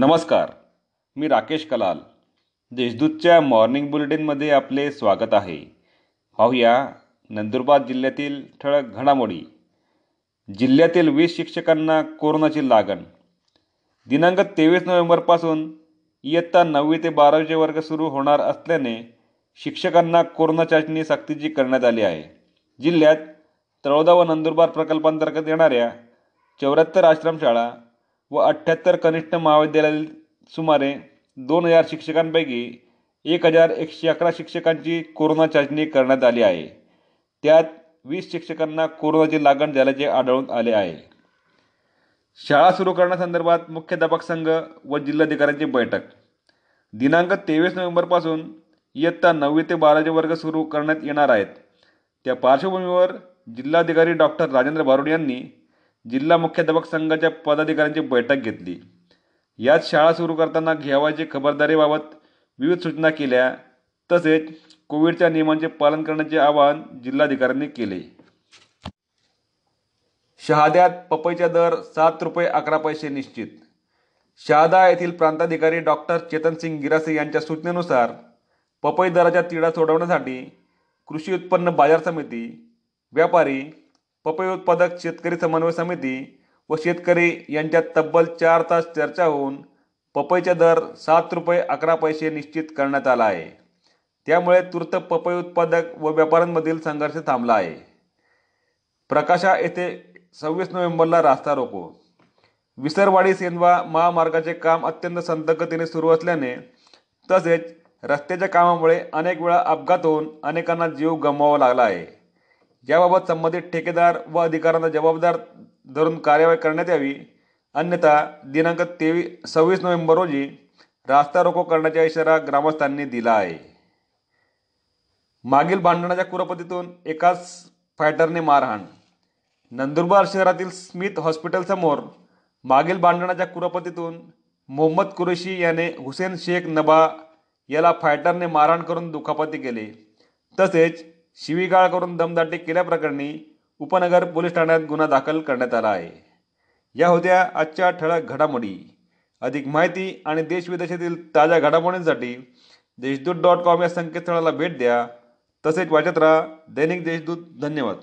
नमस्कार मी राकेश कलाल. देशदूतच्या मॉर्निंग बुलेटिनमध्ये आपले स्वागत आहे. पाहूया नंदुरबार जिल्ह्यातील ठळक घडामोडी. जिल्ह्यातील वीस शिक्षकांना कोरोनाची लागण. दिनांक तेवीस नोव्हेंबरपासून इयत्ता नववी ते बारावीचे वर्ग सुरू होणार असल्याने शिक्षकांना कोरोना चाचणी सक्तीची करण्यात आली आहे. जिल्ह्यात तळोदा व नंदुरबार प्रकल्पांतर्गत येणाऱ्या चौऱ्याहत्तर आश्रमशाळा व अठ्ठ्याहत्तर कनिष्ठ महाविद्यालयातील सुमारे दोन हजार शिक्षकांपैकी एक हजार एकशे अकरा शिक्षकांची कोरोना चाचणी करण्यात आली आहे. त्यात वीस शिक्षकांना कोरोनाची लागण झाल्याचे आढळून आले आहे. शाळा सुरू करण्यासंदर्भात मुख्याध्यापक संघ व जिल्हाधिकाऱ्यांची बैठक. दिनांक तेवीस नोव्हेंबरपासून इयत्ता नववी ते बाराचे वर्ग सुरू करण्यात येणार आहेत. त्या पार्श्वभूमीवर जिल्हाधिकारी डॉक्टर राजेंद्र भारुड यांनी जिल्हा मुख्याध्यापक संघाच्या पदाधिकाऱ्यांची बैठक घेतली. यात शाळा सुरू करताना घ्यावयाची खबरदारीबाबत विविध सूचना केल्या. तसेच कोविडच्या नियमांचे पालन करण्याचे आवाहन जिल्हाधिकाऱ्यांनी केले. शहाद्यात पपईचा दर सात रुपये अकरा पैसे निश्चित. शहादा येथील प्रांताधिकारी डॉक्टर चेतन सिंग गिरासे यांच्या सूचनेनुसार पपई दराच्या तिढा सोडवण्यासाठी कृषी उत्पन्न बाजार समिती व्यापारी पपई उत्पादक शेतकरी समन्वय समिती व शेतकरी यांच्यात तब्बल चार तास चर्चा होऊन पपईचा दर सात रुपये अकरा पैसे निश्चित करण्यात आला आहे. त्यामुळे तूर्त पपई उत्पादक व व्यापाऱ्यांमधील संघर्ष थांबला आहे. प्रकाशा येथे सव्वीस नोव्हेंबरला रास्ता रोको. विसरवाडी सेंदवा महामार्गाचे काम अत्यंत संतगतीने सुरू असल्याने तसेच रस्त्याच्या कामामुळे अनेक वेळा अपघात होऊन अनेकांना जीव गमवावा लागला आहे. याबाबत संबंधित ठेकेदार व अधिकाऱ्यांना जबाबदार धरून कार्यवाही करण्यात यावी. अन्यथा दिनांक तेवीस सव्वीस नोव्हेंबर रोजी रास्ता रोको करण्याचा इशारा ग्रामस्थांनी दिला आहे. मागील भांडणाच्या कुरपतीतून एकाच फायटरने मारहाण नंदुरबार शहरातील स्मिथ हॉस्पिटलसमोर मागील भांडणाच्या कुरपतीतून मोहम्मद कुरेशी याने हुसेन शेख नबा याला फायटरने मारहाण करून दुखापती केले. तसेच शिवीगाळ करून दमदाटी केल्याप्रकरणी उपनगर पोलीस ठाण्यात गुन्हा दाखल करण्यात आला आहे. या होत्या आजच्या ठळक घडामोडी. अधिक माहिती आणि देशविदेशातील ताज्या घडामोडींसाठी देशदूत डॉट कॉम या संकेतस्थळाला भेट द्या. तसेच वाचत राहा. दैनिक देशदूत. धन्यवाद.